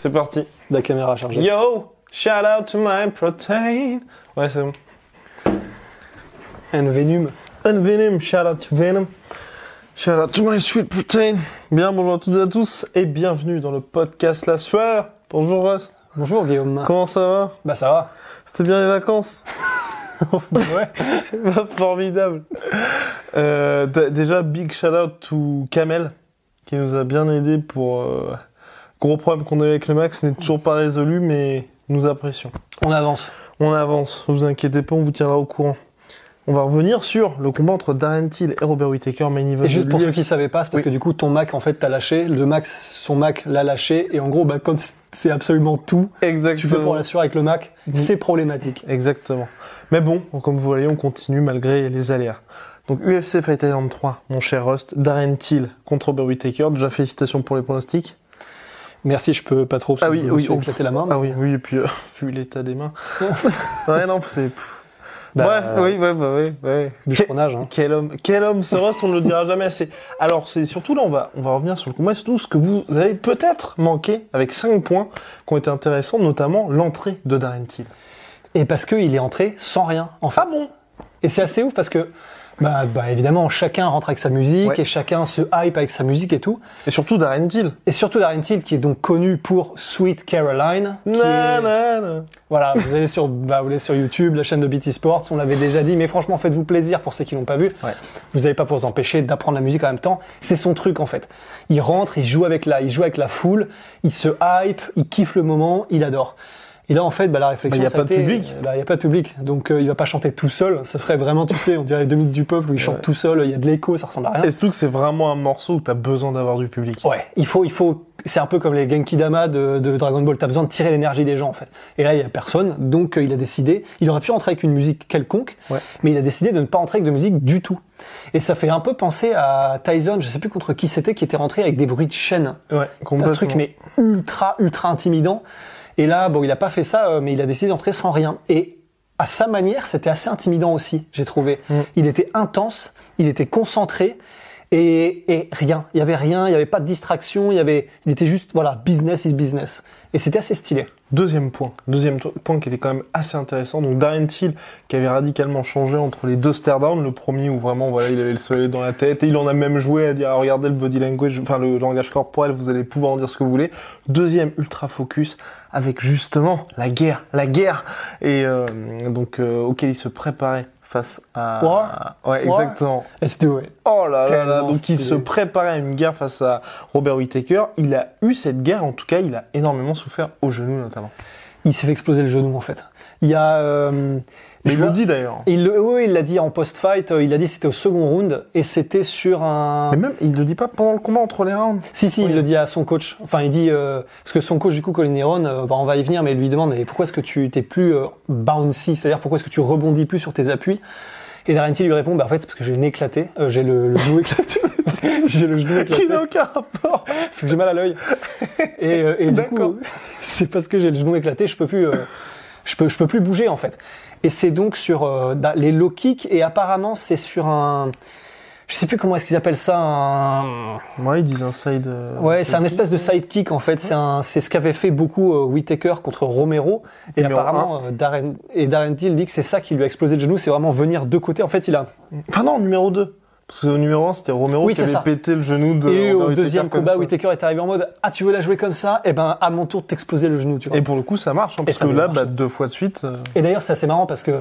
C'est parti. La caméra chargée. Yo, shout out to my protein. Ouais, c'est bon. Un Venom. And Venom, shout out to Venom. Shout out to my sweet protein. Bien, bonjour à toutes et à tous et bienvenue dans le podcast La Sueur. Bonjour Rust. Bonjour Guillaume. Comment ça va? Bah ça va. C'était bien les vacances? Ouais. Bah, Formidable. Euh, déjà, big shout out to Kamel qui nous a bien aidé pour euh, gros problème qu'on a eu avec le Max n'est toujours pas résolu, mais nous apprécions. On avance. On avance, vous inquiétez pas, on vous tiendra au courant. On va revenir sur le combat entre Darren Till et Robert Whittaker, main event Et juste pour ceux qui savaient pas, c'est parce Oui. que du coup ton Mac en fait t'a lâché, le Mac, son Mac l'a lâché, et en gros bah comme c'est absolument tout, Exactement. tu fais pour l'assurer avec le Mac, Mhm. c'est problématique. Exactement. Mais bon, comme vous voyez, on continue malgré les aléas. Donc UFC Fight Island 3, mon cher Rust, Darren Till contre Robert Whittaker. Déjà félicitations pour les pronostics. Merci, je peux pas trop, Ah oui, oui, éclaté la main. Ah oui, oui, et puis euh, vu l'état des mains. ouais, non, c'est. Bah, Bref, oui, ouais, bah oui, ouais. Du Que- freinage, hein. Quel homme, quel homme ce Rust, on ne le dira jamais assez. Alors, c'est surtout là, on va, on va revenir sur le combat, surtout ce que vous avez peut-être manqué avec 5 points qui ont été intéressants, notamment l'entrée de Darren Till. Et parce qu'il est entré sans rien, en fait. Ah bon? Et c'est assez ouf parce que, bah, bah évidemment, chacun rentre avec sa musique, Ouais. et chacun se hype avec sa musique et tout. Et surtout Darren Till. Et surtout Darren Till, qui est donc connu pour Sweet Caroline. Na, est- na, na. Voilà, vous allez sur, bah, vous allez sur YouTube, la chaîne de BT Sports, on l'avait déjà dit, mais franchement, faites-vous plaisir pour ceux qui l'ont pas vu. Ouais. Vous n'allez pas pour vous empêcher d'apprendre la musique en même temps. C'est son truc, en fait. Il rentre, il joue avec la, il joue avec la foule, il se hype, il kiffe le moment, il adore. Et là, en fait, bah, la réflexion, Bah, y a ça pas de été, public. euh, bah, il y a pas de public. Donc, euh, il va pas chanter tout seul. Ça ferait vraiment, tu sais, on dirait les deux minutes du peuple où il chante Ouais. tout seul, il y a de l'écho, ça ressemble à rien. Et surtout que c'est vraiment un morceau où t'as besoin d'avoir du public. Ouais, il faut, il faut. C'est un peu comme les Genki Dama de, de Dragon Ball. T'as besoin de tirer l'énergie des gens en fait. Et là, il y a personne, donc euh, il a décidé. Il aurait pu rentrer avec une musique quelconque, Ouais. mais il a décidé de ne pas rentrer avec de musique du tout. Et ça fait un peu penser à Tyson. Je sais plus contre qui c'était, qui était rentré avec des bruits de chaîne. Ouais, Un truc mais ultra ultra intimidant. Et là, bon, il a pas fait ça, euh, mais il a décidé d'entrer sans rien. Et à sa manière, c'était assez intimidant aussi, j'ai trouvé. Mm. Il était intense, il était concentré. Et, et rien, il y avait rien, il y avait pas de distraction, il y avait, il était juste voilà, business is business. Et c'était assez stylé. Deuxième point. Deuxième point qui était quand même assez intéressant. Donc Darren Till qui avait radicalement changé entre les deux stare-down. Le premier où vraiment voilà, il avait le soleil dans la tête et il en a même joué à dire ah, regardez le body language, enfin le langage corporel, vous allez pouvoir en dire ce que vous voulez. Deuxième ultra focus avec justement la guerre, la guerre et euh, donc euh, auquel il se préparait face à War. ouais War. exactement Let's do it. Oh là là donc il se préparait à une guerre face à Robert Whittaker. Il a eu cette guerre, en tout cas, il a énormément souffert au genou notamment. Il s'est fait exploser le genou en fait. Il y a. euh, Mais je il le dit d'ailleurs. Il le, oui, il l'a dit en post-fight. euh, Il a dit c'était au second round et c'était sur un. Mais même, il le dit pas pendant le combat entre les rounds. Si, si, Oui. il le dit à son coach. Enfin, il dit, euh, parce que son coach, du coup, Colin Heron, euh, bah, on va y venir, mais il lui demande, mais pourquoi est-ce que tu t'es plus euh, bouncy? C'est-à-dire, pourquoi est-ce que tu rebondis plus sur tes appuis? Et Darren Till lui répond, bah, en fait, c'est parce que j'ai le nez éclaté, euh, j'ai le, le genou éclaté. j'ai le genou éclaté. Qui n'a aucun rapport? parce que j'ai mal à l'œil. Et, euh, et du coup, c'est parce que j'ai le genou éclaté, je peux plus, euh, je peux, je peux plus bouger en fait. Et c'est donc sur euh, les low kicks et apparemment c'est sur un, je sais plus comment est-ce qu'ils appellent ça, un, Ouais, ils disent un side. euh, ouais, c'est un espèce de sidekick en fait. C'est un, c'est ce qu'avait fait beaucoup euh, Whittaker contre Romero. Et Numéro apparemment euh, Darren et Darren Till dit que c'est ça qui lui a explosé le genou, c'est vraiment venir de côté. En fait, il a Enfin non, numéro 2. Parce que au numéro 1, c'était Romero Oui, qui avait ça. pété le genou de et au deuxième combat, ça. Whittaker est arrivé en mode ah tu veux la jouer comme ça, et ben à mon tour t'exploser le genou, tu vois. Et pour le coup, ça marche, hein, parce ça que là, bah, deux fois de suite. euh, Et d'ailleurs, c'est assez marrant parce que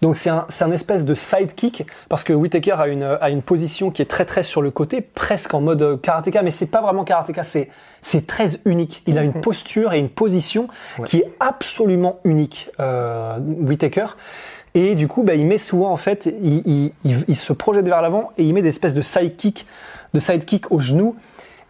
donc c'est un, c'est un espèce de sidekick parce que Whittaker a une, a une position qui est très très sur le côté, presque en mode euh, karatéka, mais c'est pas vraiment karatéka, c'est c'est très unique. Il a une posture et une position Ouais. qui est absolument unique, euh, Whittaker. Et du coup, bah, il met souvent en fait, il, il, il- il se projette vers l'avant et il met des espèces de sidekick, de sidekick au genou.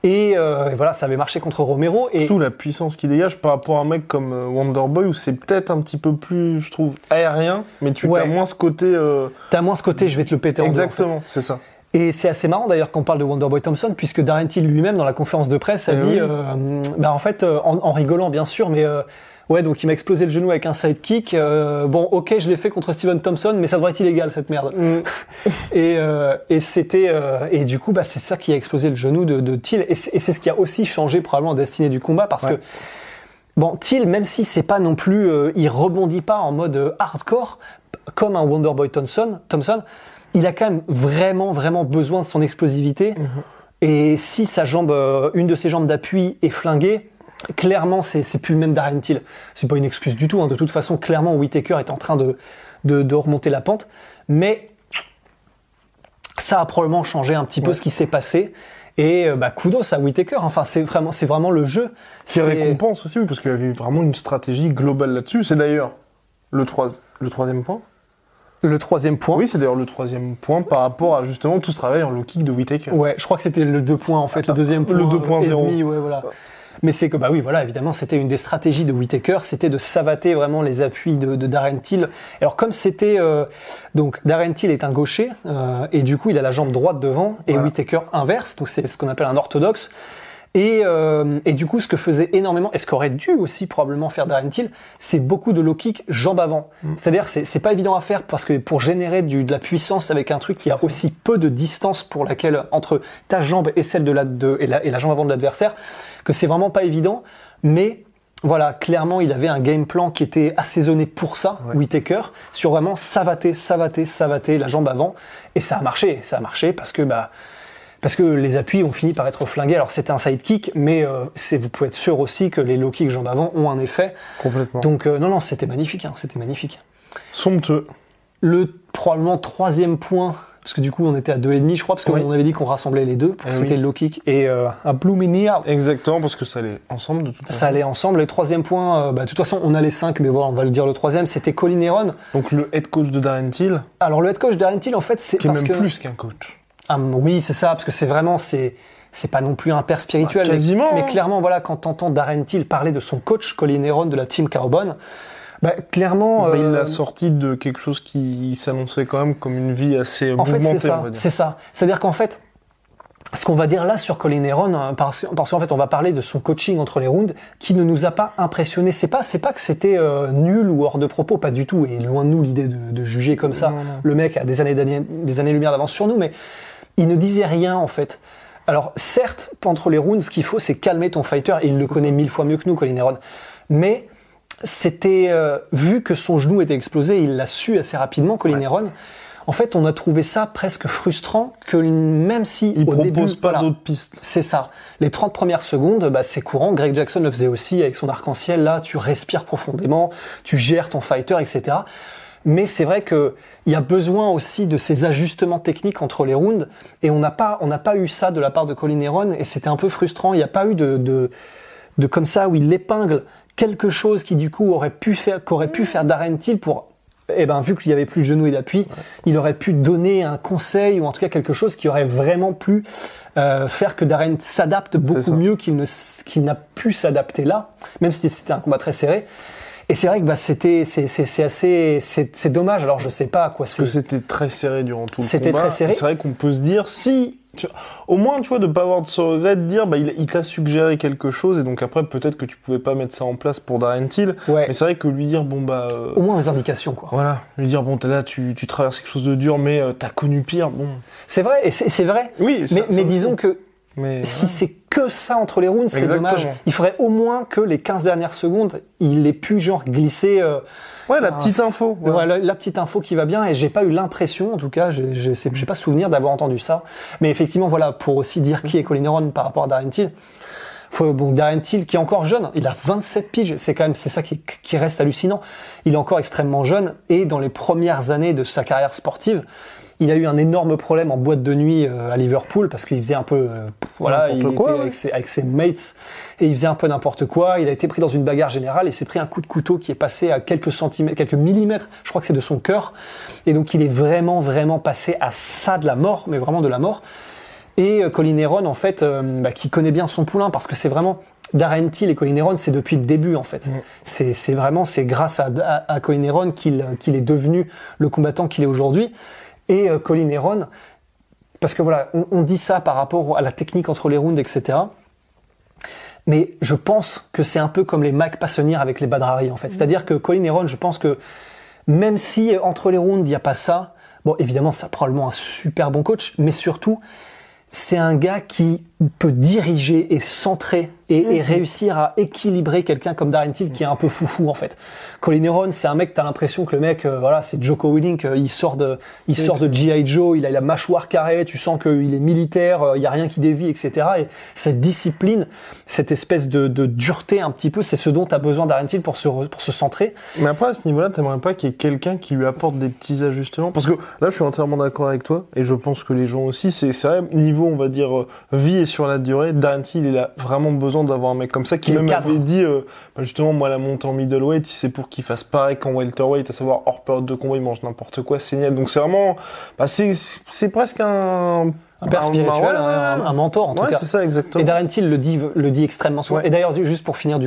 Et, euh, et voilà, ça avait marché contre Romero. Et Surtout la puissance qu'il dégage par rapport à un mec comme euh, Wonderboy où c'est peut-être un petit peu plus, je trouve, aérien, mais tu Ouais. as moins ce côté. euh, t'as moins ce côté, je vais te le péter en deux, en fait. Exactement, c'est ça. Et c'est assez marrant d'ailleurs qu'on parle de Wonderboy Thompson, puisque Darren Till lui-même, dans la conférence de presse, a Eh dit, oui. euh, bah en fait, euh, en, en rigolant bien sûr, mais euh, ouais, donc il m'a explosé le genou avec un sidekick. euh, bon, ok, je l'ai fait contre Steven Thompson, mais ça devrait être illégal cette merde. et euh, et c'était euh, et du coup, bah c'est ça qui a explosé le genou de, de Till, et c'est ce qui a aussi changé probablement la destinée du combat, parce Ouais. que Bon, Thiel, même si c'est pas non plus, euh, il rebondit pas en mode euh, hardcore comme un Wonderboy Thompson, Thompson, il a quand même vraiment vraiment besoin de son explosivité. Et si sa jambe, euh, une de ses jambes d'appui est flinguée, clairement c'est c'est plus le même Darren Till. C'est pas une excuse du tout. hein. De toute façon, clairement Whitaker est en train de, de de remonter la pente, mais ça a probablement changé un petit peu ce qui s'est passé. Et euh, bah, kudos à Whitaker. Enfin, c'est vraiment, c'est vraiment le jeu. Qui C'est- récompense aussi, oui, parce qu'il y avait vraiment une stratégie globale là-dessus. C'est d'ailleurs le, trois- le troisième point. Le troisième point. Oui, c'est d'ailleurs le troisième point par rapport à justement tout ce travail en low kick de Whitaker. Ouais, je crois que c'était le 2 points en fait, le deuxième point. Le 2.0. et demi, ouais, voilà. Mais c'est que, bah oui, voilà, évidemment, c'était une des stratégies de Whitaker, c'était de savater vraiment les appuis de, de Darren Till. Alors, comme c'était, euh, donc, Darren Till est un gaucher, euh, et du coup, il a la jambe droite devant, et Voilà. Whitaker inverse, donc c'est ce qu'on appelle un orthodoxe. Et, euh, et du coup, ce que faisait énormément, et ce qu'aurait dû aussi probablement faire Darren Till, c'est beaucoup de low kick jambe avant. C'est-à-dire, c'est c'est pas évident à faire parce que pour générer du, de la puissance avec un truc qui a aussi peu de distance pour laquelle entre ta jambe et celle de la de, et, la, et la jambe avant de l'adversaire, que c'est vraiment pas évident. Mais voilà, clairement, il avait un game plan qui était assaisonné pour ça, Ouais. Whitaker, sur vraiment savater, savater, savater la jambe avant, et ça a marché. Ça a marché parce que bah parce que les appuis ont fini par être flingués. Alors c'était un sidekick, mais euh, c'est- vous pouvez être sûr aussi que les low kicks jambes avant ont un effet. Complètement. Donc euh, non, non, c'était magnifique, hein, c'était magnifique. Somptueux. Le probablement troisième point, parce que du coup on était à deux et demi, je crois, parce qu'on Oui. avait dit qu'on rassemblait les deux, pour que Eh c'était oui. le low kick et euh, un blue mini Exactement, parce que ça allait ensemble de toute façon. Ça allait ensemble. Le troisième point, euh, bah, de toute façon, on a les cinq, mais voilà, on va le dire le troisième, c'était Colin Heron. Donc le head coach de Darren Till, Alors le head coach d'Aaron Till, en fait, c'est qui est parce même que plus qu'un coach. Ah, oui, c'est ça, parce que c'est vraiment, c'est, c'est pas non plus un père spirituel. Bah, quasiment, Mais, mais hein. clairement, voilà, quand t'entends Darren Till parler de son coach, Colin Heron, de la team Carbone, bah, clairement, Bah, il euh, l'a sorti de quelque chose qui s'annonçait quand même comme une vie assez en fait, mouvementée, c'est ça, c'est ça. C'est-à-dire qu'en fait, ce qu'on va dire là sur Colin Heron, euh, parce, que- parce qu'en fait, on va parler de son coaching entre les rounds, qui ne nous a pas impressionné. C'est pas, c'est pas que c'était euh, nul ou hors de propos, pas du tout. Et loin de nous l'idée de, de juger comme ça. Non, non. Le mec a des années, des années lumière d'avance sur nous, mais il ne disait rien en fait. Alors certes, entre les rounds, ce qu'il faut, c'est calmer ton fighter. Et il le connaît mille fois mieux que nous, Colin Heron. Mais c'était euh, vu que son genou était explosé, il l'a su assez rapidement, Colin Ouais. Heron. En fait, on a trouvé ça presque frustrant que même si Il au propose début, pas voilà, d'autres pistes. c'est ça. Les 30 premières secondes, bah, c'est courant. Greg Jackson le faisait aussi avec son arc-en-ciel. Là, tu respires profondément, tu gères ton fighter, etc. Mais c'est vrai que il y a besoin aussi de ces ajustements techniques entre les rounds, et on n'a pas, on n'a pas eu ça de la part de Colin Heron, et c'était un peu frustrant. Il n'y a pas eu de, de, de comme ça où il épingle quelque chose qui du coup aurait pu faire, qu'aurait pu faire Darren Till pour, eh ben vu qu'il y avait plus de genoux et d'appui, il aurait pu donner un conseil ou en tout cas quelque chose qui aurait vraiment pu euh, faire que Darren s'adapte beaucoup mieux qu'il ne qu'il n'a pu s'adapter là, même si c'était un combat très serré. Et c'est vrai que bah, c'était c'est c'est c'est assez c'est c'est dommage. Alors je sais pas à quoi Parce que c'est. c'était très serré durant tout le C'était combat. très serré. C'est vrai qu'on peut se dire, si, tu- au moins, tu vois, de pas avoir de ce regret de dire, bah, il, il t'a suggéré quelque chose, et donc après, peut-être que tu pouvais pas mettre ça en place pour Darren Till. Ouais. Mais c'est vrai que lui dire, bon, bah, euh, Au moins des indications quoi. voilà, lui dire, bon, t'es là, tu, tu traverses quelque chose de dur, mais euh, t'as connu pire, bon. C'est vrai et c'est c'est vrai. Oui, ça- Mais ça mais disons que Mais, si ouais. c'est que ça entre les rounds, c'est dommage. Il faudrait au moins que les 15 dernières secondes, il ait pu genre glisser euh, Ouais, la petite info. ouais. Ouais, la, la petite info qui va bien et j'ai pas eu l'impression, en tout cas, j'ai pas souvenir d'avoir entendu ça. Mais effectivement, voilà, pour aussi dire qui est Colin Heron par rapport à Darren Till. Faut, bon, Darren Till qui est encore jeune, il a 27 piges, c'est quand même c'est ça qui, qui reste hallucinant. Il est encore extrêmement jeune et dans les premières années de sa carrière sportive, il a eu un énorme problème en boîte de nuit euh, à Liverpool parce qu'il faisait un peu euh, voilà, il quoi, était ouais. avec ses, avec ses mates et il faisait un peu n'importe quoi. Il a été pris dans une bagarre générale et s'est pris un coup de couteau qui est passé à quelques centimètres, quelques millimètres, je crois que c'est de son cœur. Et donc il est vraiment, vraiment passé à ça de la mort, mais vraiment de la mort. Et euh, Colin Heron, en fait, euh, bah, qui connaît bien son poulain parce que c'est vraiment Darren Till et Colin Heron, c'est depuis le début en fait. Mm. C'est vraiment c'est grâce à, à, à Colin Heron qu'il qu'il est devenu le combattant qu'il est aujourd'hui. Et euh, Colin Heron, parce que voilà, on, on dit ça par rapport à la technique entre les rounds, etc. Mais je pense que c'est un peu comme les Mike Passonier avec les Badrari en fait. C'est-à-dire que Colin Heron, je pense que même si euh, entre les rounds il n'y a pas ça, bon évidemment c'est probablement un super bon coach, mais surtout c'est un gars qui peut diriger et centrer et, et réussir à équilibrer quelqu'un comme Darren Till qui est un peu foufou en fait. Colin Heron, c'est un mec, t'as l'impression que le mec, euh, voilà, c'est Joko Willink, euh, il sort de, il sort de G.I. Joe, il a la mâchoire carrée, tu sens qu'il est militaire, euh, il y a rien qui dévie, etc. Et cette discipline, cette espèce de, de dureté un petit peu, c'est ce dont t'as besoin Darren Till pour se, pour se centrer. Mais après, à ce niveau-là, t'aimerais pas qu'il y ait quelqu'un qui lui apporte des petits ajustements? Parce que là, je suis entièrement d'accord avec toi, et je pense que les gens aussi, c'est c'est vrai, niveau, on va dire, euh, vie et sur la durée, Darren Till, il a vraiment besoin d'avoir un mec comme ça, qui même cadre. avait dit, euh, bah, justement, moi, la montée en middleweight, c'est pour qu'il fasse pareil qu'en welterweight, à savoir, hors période de combat, il mange n'importe quoi, c'est génial. Donc c'est vraiment, bah, c'est c'est presque un... Un père spirituel, un, mentor en tout ouais, cas. c'est ça, exactement. Et Darren Till le dit, le dit extrêmement souvent. Ouais. Et d'ailleurs, juste pour finir du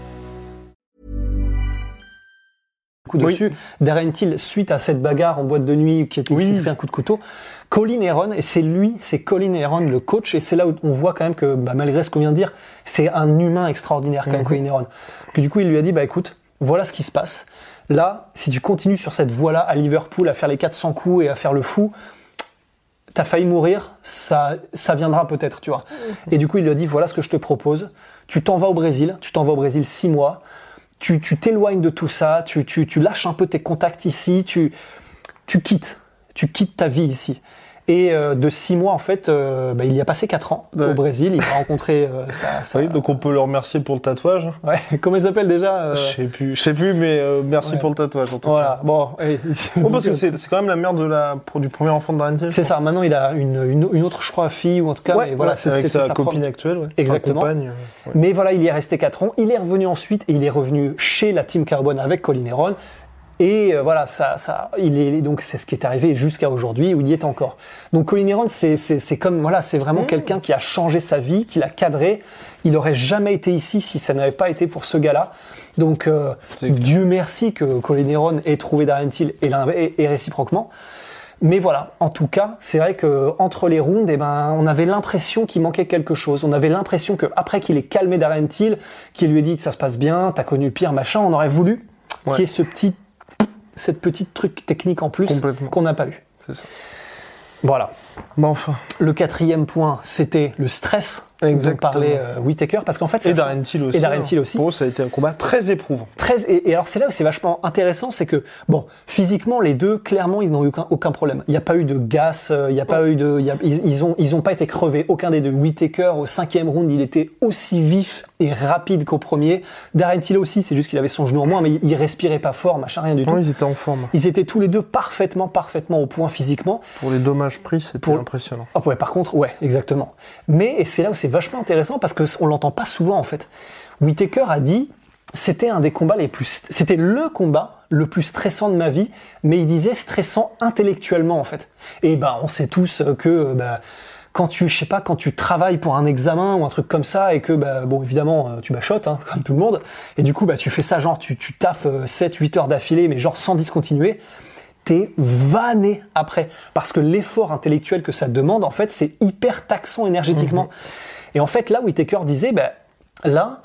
Coup Oui. dessus. Darren Till, suite à cette bagarre en boîte de nuit qui était Oui. un coup de couteau, Colin Heron, et c'est lui, c'est Colin Heron le coach, et c'est là où on voit quand même que, bah, malgré ce qu'on vient de dire, c'est un humain extraordinaire quand même, Colin Heron. Que du coup, il lui a dit, bah écoute, voilà ce qui se passe. Là, si tu continues sur cette voie-là à Liverpool à faire les 400 coups et à faire le fou, t'as failli mourir, ça, ça viendra peut-être, tu vois. Et du coup, il lui a dit, voilà ce que je te propose. Tu t'en vas au Brésil, tu t'en vas au Brésil six mois, tu t'éloignes de tout ça, tu, tu, tu lâches un peu tes contacts ici, tu, tu quittes, tu quittes ta vie ici. Et euh, de six mois, en fait, euh, bah, il y a passé quatre ans Ouais. au Brésil. Il a rencontré euh, sa, Oui, donc on peut le remercier pour le tatouage. Ouais, comment il s'appelle déjà Je sais plus, je sais plus, mais merci Ouais. pour le tatouage en tout Voilà, bon. parce que c'est quand même la mère de la, pour- du premier enfant de Darren. C'est ça, maintenant il a une, une, une autre, je crois, fille, ou en tout cas, Ouais, mais voilà, c'est avec sa, sa copine propre- actuelle, ouais. Exactement. Compagne. Mais voilà, il y est resté 4 ans. Il est revenu ensuite et il est revenu chez la Team Carbone avec Colin Heron. Et euh, voilà, ça, ça, il est donc c'est ce qui est arrivé jusqu'à aujourd'hui où il y est encore. Donc Colin Heron, c'est c'est c'est comme voilà, c'est Mmh. vraiment quelqu'un qui a changé sa vie, qui l'a cadré. Il aurait jamais été ici si ça n'avait pas été pour ce gars-là. Donc euh. Dieu merci que Colin Heron ait trouvé Darren Till et, l'un- et, et réciproquement. Mais voilà, en tout cas, c'est vrai que entre les rounds, eh ben, on avait l'impression qu'il manquait quelque chose. On avait l'impression que après qu'il ait calmé Darren Till, qu'il lui ait dit que ça se passe bien, t'as connu pire, machin, on aurait voulu Ouais. qu'il y ait ce petit, cette petite truc technique en plus qu'on n'a pas eu. C'est ça. Voilà. Bah enfin. Le quatrième point, c'était le stress dont Exactement. parlait euh, Whittaker, parce qu'en fait, Et Darren Till aussi. Et Darren hein. Till aussi. Pour eux, ça a été un combat très éprouvant. Très, et, et alors c'est là où c'est vachement intéressant, c'est que bon, physiquement les deux, clairement, ils n'ont eu aucun, aucun problème. Il n'y a pas eu de gas, euh, il n'y a pas eu de, il y a- ils, ils ont, ils ont pas été crevés. Aucun des deux. Whittaker au cinquième round, il était aussi vif et rapide qu'au premier. Darren Till aussi, c'est juste qu'il avait son genou en moins, mais il, il respirait pas fort, machin, rien du tout. Non, ils étaient en forme. Ils étaient tous les deux parfaitement, parfaitement au point physiquement. Pour les dommages pris, c'était Pour- impressionnant. Ah ouais, par contre, ouais, exactement. Mais et c'est là où c'est vachement intéressant parce que on l'entend pas souvent en fait. Whittaker a dit c'était un des combats les plus, c'était le combat le plus stressant de ma vie, mais il disait stressant intellectuellement en fait. Et ben on sait tous que euh, bah, quand tu, je sais pas, quand tu travailles pour un examen ou un truc comme ça et que, bah, bon, évidemment, euh, tu bachotes, hein, comme tout le monde, et du coup, bah, tu fais ça, genre, tu, tu taffes 7, 8 heures d'affilée, mais genre sans discontinuer, t'es vanné après. Parce que l'effort intellectuel que ça demande, en fait, c'est hyper taxant énergétiquement. Et en fait, là, Whitaker disait, bah, là,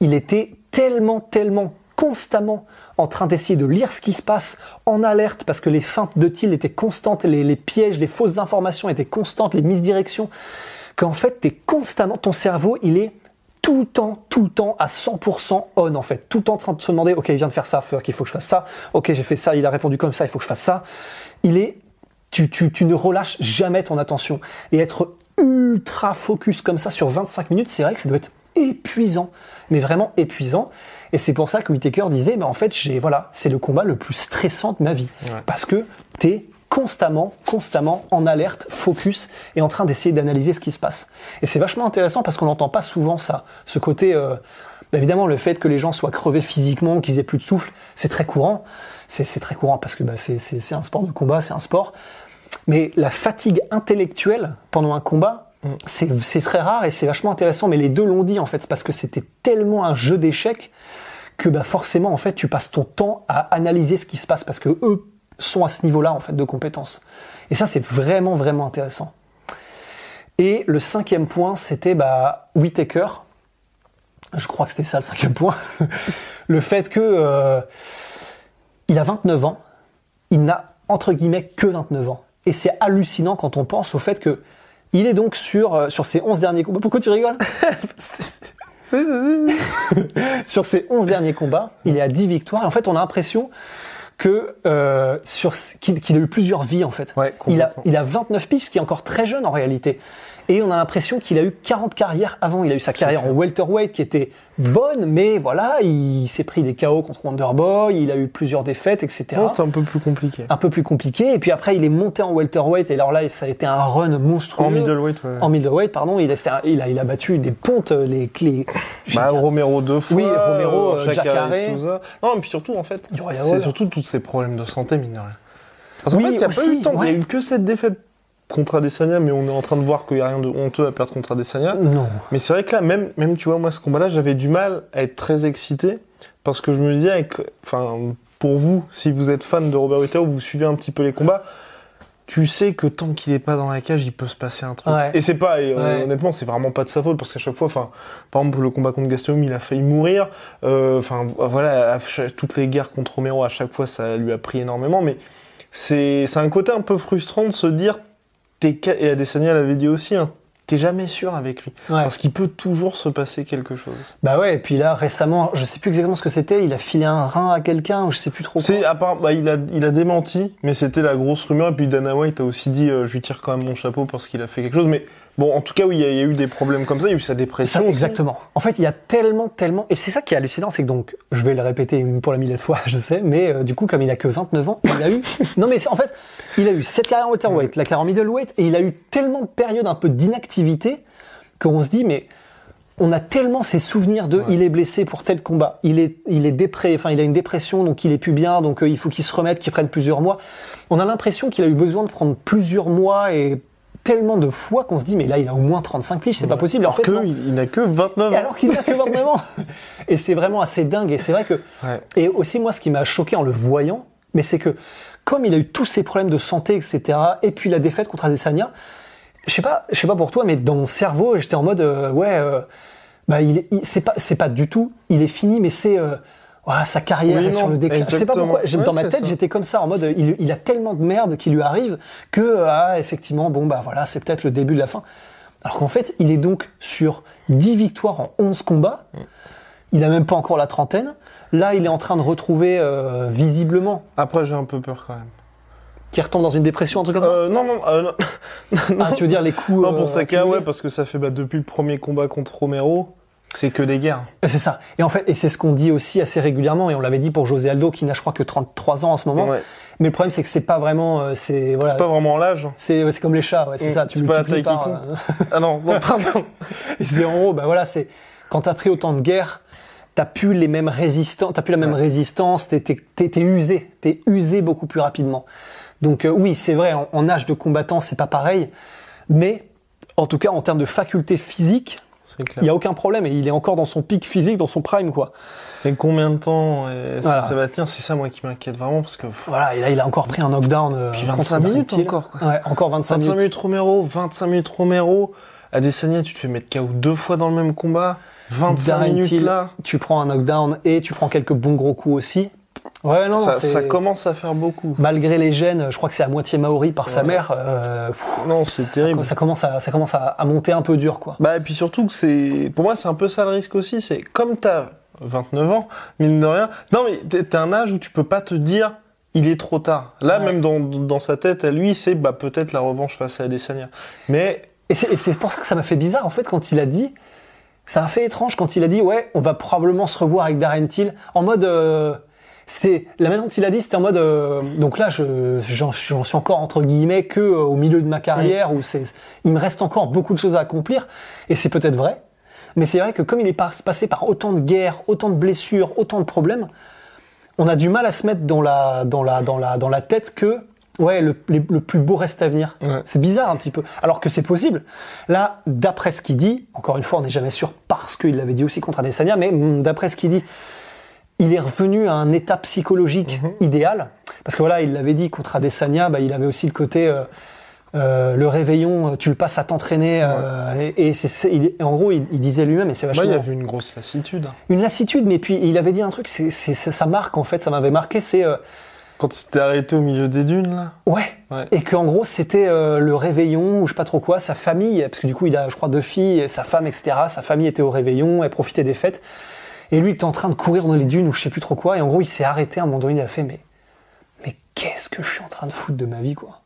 il était tellement, tellement constamment en train d'essayer de lire ce qui se passe, en alerte, parce que les feintes de Thiel étaient constantes, les, les pièges, les fausses informations étaient constantes, les misdirections, qu'en fait, t'es constamment, ton cerveau, il est tout le temps, tout le temps à 100% on en fait, tout le temps en train de se demander, ok, il vient de faire ça, fuck, il faut que je fasse ça, ok, j'ai fait ça, il a répondu comme ça, il faut que je fasse ça. Il est, tu, tu, tu ne relâches jamais ton attention. Et être ultra focus comme ça sur 25 minutes, c'est vrai que ça doit être épuisant, mais vraiment épuisant. Et c'est pour ça que Whitaker disait, bah en fait, j'ai voilà, c'est le combat le plus stressant de ma vie, parce que t'es constamment, constamment en alerte, focus et en train d'essayer d'analyser ce qui se passe. Et c'est vachement intéressant parce qu'on n'entend pas souvent ça, ce côté. euh, bah, évidemment, le fait que les gens soient crevés physiquement, qu'ils aient plus de souffle, c'est très courant. C'est très courant parce que bah, c'est un sport de combat, c'est un sport. Mais la fatigue intellectuelle pendant un combat, c'est c'est très rare et c'est vachement intéressant. Mais les deux l'ont dit en fait, c'est parce que c'était tellement un jeu d'échecs que bah forcément en fait tu passes ton temps à analyser ce qui se passe parce que eux sont à ce niveau-là en fait de compétences. Et ça c'est vraiment vraiment intéressant. Et le cinquième point c'était bah Whitaker. Je crois que c'était ça le cinquième point. le fait que euh, il a 29 ans, il n'a entre guillemets que 29 ans. Et c'est hallucinant quand on pense au fait que il est donc sur, euh, sur ses 11 derniers combats. Pourquoi tu rigoles Sur ses 11 derniers combats, il est à 10 victoires. Et en fait, on a l'impression que euh, sur qu'il qu'il a eu plusieurs vies en fait. Ouais, il a il a 29 piges, ce qui est encore très jeune en réalité. Et on a l'impression qu'il a eu 40 carrières avant. Il a eu sa carrière en welterweight qui était bonne, mais voilà, il s'est pris des KO contre Wonderboy, il a eu plusieurs défaites, etc. Non, c'est un peu plus compliqué. un peu plus compliqué. Et puis après, il est monté en welterweight. Et alors là, ça a été un run monstrueux. En middleweight, ouais. En middleweight, pardon. Il a, il a, il a battu des pontes, les clés. Bah, Romero deux fois. Oui, Romero, euh, Jacare Jacare. Souza. Non, et puis surtout, en fait, c'est surtout tous ces problèmes de santé, mine de rien. Parce qu'en Oui, fait, il n'y a aussi, pas eu tant. Il ouais. y a eu que cette défaite contre Adesanya, mais on est en train de voir qu'il n'y a rien de honteux à perdre contre Adesanya. Non. Mais c'est vrai que là, même, même, tu vois, moi, ce combat-là, j'avais du mal à être très excité parce que je me disais, enfin, pour vous, si vous êtes fan de Robert Whittaker, vous suivez un petit peu les combats, tu sais que tant qu'il est pas dans la cage, il peut se passer un truc. Ouais. Et c'est pas, et, euh, Ouais. honnêtement, c'est vraiment pas de sa faute parce qu'à chaque fois, enfin, par exemple, le combat contre Gastelum, il a failli mourir. Euh, Enfin, voilà, toutes les guerres contre Romero, à chaque fois, ça lui a pris énormément. Mais c'est, c'est un côté un peu frustrant de se dire, t'es, et Adesanya l'avait dit aussi, hein, t'es jamais sûr avec lui. Ouais. Parce qu'il peut toujours se passer quelque chose. Bah ouais. Et puis là, récemment, je sais plus exactement ce que c'était. Il a filé un rein à quelqu'un ou je sais plus trop. C'est à part, bah, il a, il a démenti, mais c'était la grosse rumeur. Et puis Dana White a aussi dit, euh, je lui tire quand même mon chapeau parce qu'il a fait quelque chose. Mais bon, en tout cas, oui, il y, a- il y a eu des problèmes comme ça. Il y a eu sa dépression. exactement. En fait, il y a tellement, tellement, et c'est ça qui est hallucinant, c'est que donc, je vais le répéter pour la millième fois, je sais, mais euh, du coup, comme il a que 29 ans, il a eu, non mais en fait, il a eu cette carrière en welterweight, la carrière en middleweight, et il a eu tellement de périodes un peu d'inactivité qu'on se dit, mais on a tellement ces souvenirs de, il est blessé pour tel combat, il est, il est dépré, enfin, il a une dépression, donc il est plus bien, donc euh, il faut qu'il se remette, qu'il prenne plusieurs mois. On a l'impression qu'il a eu besoin de prendre plusieurs mois et tellement de fois qu'on se dit, mais là, il a au moins 35 piges, c'est pas possible. En Alors fait, que non. il, il n'a que 29 Et ans. alors qu'il n'a que 29 ans. Et c'est vraiment assez dingue. Et c'est vrai que. Ouais. Et aussi, moi, ce qui m'a choqué en le voyant, mais c'est que, comme il a eu tous ces problèmes de santé, etc., et puis la défaite contre Adesanya, je sais pas, je sais pas pour toi, mais dans mon cerveau, j'étais en mode, euh, ouais, euh, bah, il- c'est pas, c'est pas du tout, il est fini, mais c'est, euh, ouah, sa carrière Oui, est sur le déclin. Je sais pas pourquoi. Ouais, dans ma tête, j'étais comme ça, en mode, il, il a tellement de merde qui lui arrive que, ah, effectivement, bon, bah voilà, c'est peut-être le début de la fin. Alors qu'en fait, il est donc sur 10 victoires en 11 combats. Il a même pas encore la trentaine. Là, il est en train de retrouver euh, visiblement Après, j'ai un peu peur quand même. qu'il retombe dans une dépression, un truc comme ça? Euh, non, non, euh, non. Ah, tu veux dire les coups non, euh, pour Saka, accumulés? ouais, parce que ça fait bah, depuis le premier combat contre Romero, c'est que des guerres. C'est ça. Et en fait, et c'est ce qu'on dit aussi assez régulièrement, et on l'avait dit pour José Aldo, qui n'a, je crois, que 33 ans en ce moment. Ouais. Mais le problème, c'est que c'est pas vraiment, euh, c'est voilà, C'est pas vraiment l'âge. c'est ouais, c'est comme les chats, ouais, c'est Mm, ça. Tu c'est pas la multiplies taille qui par, compte. euh, Ah non, non, pardon. Et c'est en gros, bah voilà, c'est quand t'as pris autant de guerres, t'as plus les mêmes résistants, t'as plus la même résistance, t'es, t'es, t'es, t'es usé, t'es usé beaucoup plus rapidement. Donc euh, oui, c'est vrai, en, en âge de combattant, c'est pas pareil, mais en tout cas en termes de faculté physique, clair. il y a aucun problème et il est encore dans son pic physique, dans son prime quoi. Et combien de temps est-ce Voilà. que ça va tenir? C'est ça, moi, qui m'inquiète vraiment, parce que... Voilà, et là il a encore pris un knockdown. euh, Puis contre 25 un minutes reptile. encore, quoi. Ouais, encore 25, 25 minutes. minutes Romero, 25 minutes Romero. Adesanya, tu te fais mettre KO deux fois dans le même combat. 25 Darren minutes là. Tu prends un knockdown et tu prends quelques bons gros coups aussi. Ouais, non, Ça, ça commence à faire beaucoup. malgré les gènes, je crois que c'est à moitié maori par sa mère. euh, pff, Non, c'est terrible. Ça, commence à, ça commence à, à monter un peu dur, quoi. Bah, et puis surtout que c'est. Pour moi, c'est un peu ça le risque aussi. C'est comme t'as 29 ans, mine de rien. Non, mais t'es un âge où tu peux pas te dire. Il est trop tard. Là, Ouais. même dans, dans sa tête, à lui, c'est bah, peut-être la revanche face à Adesanya. Mais Et c'est et c'est pour ça que ça m'a fait bizarre, en fait, quand il a dit. Ça m'a fait étrange quand il a dit, ouais, on va probablement se revoir avec Darren Till. En mode. euh, c'était la manière dont il a dit, c'était en mode. euh, donc là, je j'en suis encore entre guillemets que euh, au milieu de ma carrière où c'est, il me reste encore beaucoup de choses à accomplir. Et c'est peut-être vrai. Mais c'est vrai que comme il est pas- passé par autant de guerres, autant de blessures, autant de problèmes, on a du mal à se mettre dans la dans la dans la dans la tête que ouais, le, plus beau reste à venir. Ouais. C'est bizarre un petit peu. Alors que c'est possible. Là, d'après ce qu'il dit, encore une fois, on n'est jamais sûr parce qu'il l'avait dit aussi contre Adesanya, mais mm, d'après ce qu'il dit, il est revenu à un état psychologique Mhm. idéal. Parce que voilà, il l'avait dit contre Adesanya, bah, il avait aussi le côté. euh, euh, le réveillon, euh, tu le passes à t'entraîner, euh, et, et c'est- il- en gros, il, il disait lui-même, et c'est vachement il y avait une grosse lassitude. une lassitude, mais puis il avait dit un truc, c'est c'est- ça marque en fait, ça m'avait marqué, c'est euh, Quand il s'était arrêté au milieu des dunes, là. Ouais. Ouais. Et qu'en gros, c'était euh, le réveillon, ou je sais pas trop quoi, sa famille, parce que du coup, il a, je crois, deux filles, et sa femme, etc. Sa famille était au réveillon, elle profitait des fêtes. Et lui, il était en train de courir dans les dunes, ou je sais plus trop quoi, et en gros, il s'est arrêté à un moment donné, il a fait, mais, mais qu'est-ce que je suis en train de foutre de ma vie, quoi?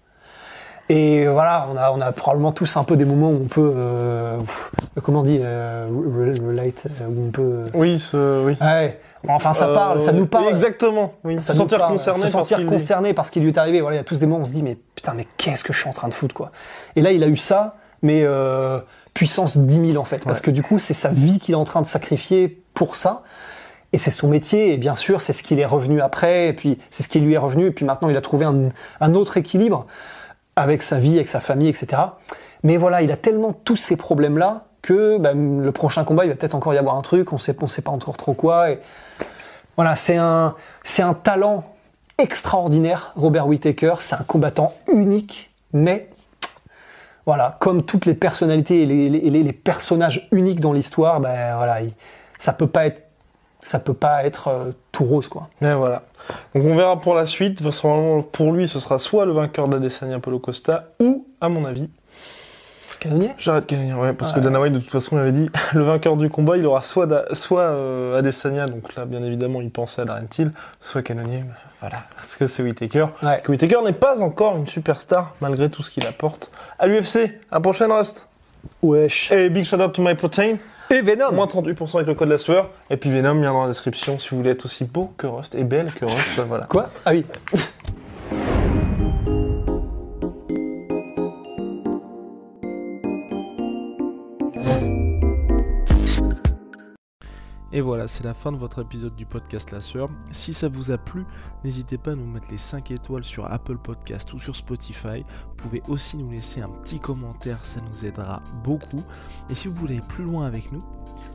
Et voilà, on a, on a probablement tous un peu des moments où on peut, euh, pff, comment on dit, euh, re- relate, euh, où on peut. Oui, ce, oui. Ouais. Enfin, ça Euh, parle, ça nous parle. Exactement. Oui. Ça se sentir parle, concerné se sentir qu'il dit. concerné par ce qui lui est arrivé. Voilà, il y a tous des moments où on se dit mais putain mais qu'est-ce que je suis en train de foutre quoi? Et là il a eu ça, mais euh, puissance 10 000 en fait, parce Ouais. que du coup c'est sa vie qu'il est en train de sacrifier pour ça. Et c'est son métier, et bien sûr, c'est ce qu'il est revenu après, et puis c'est ce qui lui est revenu, et puis maintenant il a trouvé un, autre équilibre avec sa vie, avec sa famille, etc. Mais voilà, il a tellement tous ces problèmes-là que bah, le prochain combat, il va peut-être encore y avoir un truc, on sait, on sait pas encore trop quoi. Et voilà, c'est un, talent extraordinaire, Robert Whittaker. C'est un combattant unique, mais voilà, comme toutes les personnalités et les, les- personnages uniques dans l'histoire, ben voilà, il- ça peut pas être, ça peut pas être euh, tout rose quoi. Mais voilà. Donc on verra pour la suite. Vraisemblablement, Pour lui, ce sera soit le vainqueur d'Adesanya Polo Costa, ou, à mon avis, Canonnier j'arrête Cannonier, ouais, parce que. Dana White, de toute façon, il avait dit, le vainqueur du combat, il aura soit, Da- soit euh, Adesanya, donc là, bien évidemment, il pensait à Darren Till, soit Cannonier, bah, voilà, parce que c'est Whittaker. Ouais. Que Whittaker n'est pas encore une superstar, malgré tout ce qu'il apporte à l'UFC. À la prochaine, Rust. Wesh. Et big shout out to my protein. Et Venom. Moins 38% avec le code la sueur. Et puis Venom, lien dans la description si vous voulez être aussi beau que Rust et belle que Rust. voilà. Quoi? Ah oui. Et voilà, c'est la fin de votre épisode du podcast La Sœur. Si ça vous a plu, n'hésitez pas à nous mettre les 5 étoiles sur Apple Podcast ou sur Spotify. Vous pouvez aussi nous laisser un petit commentaire, ça nous aidera beaucoup. Et si vous voulez plus loin avec nous,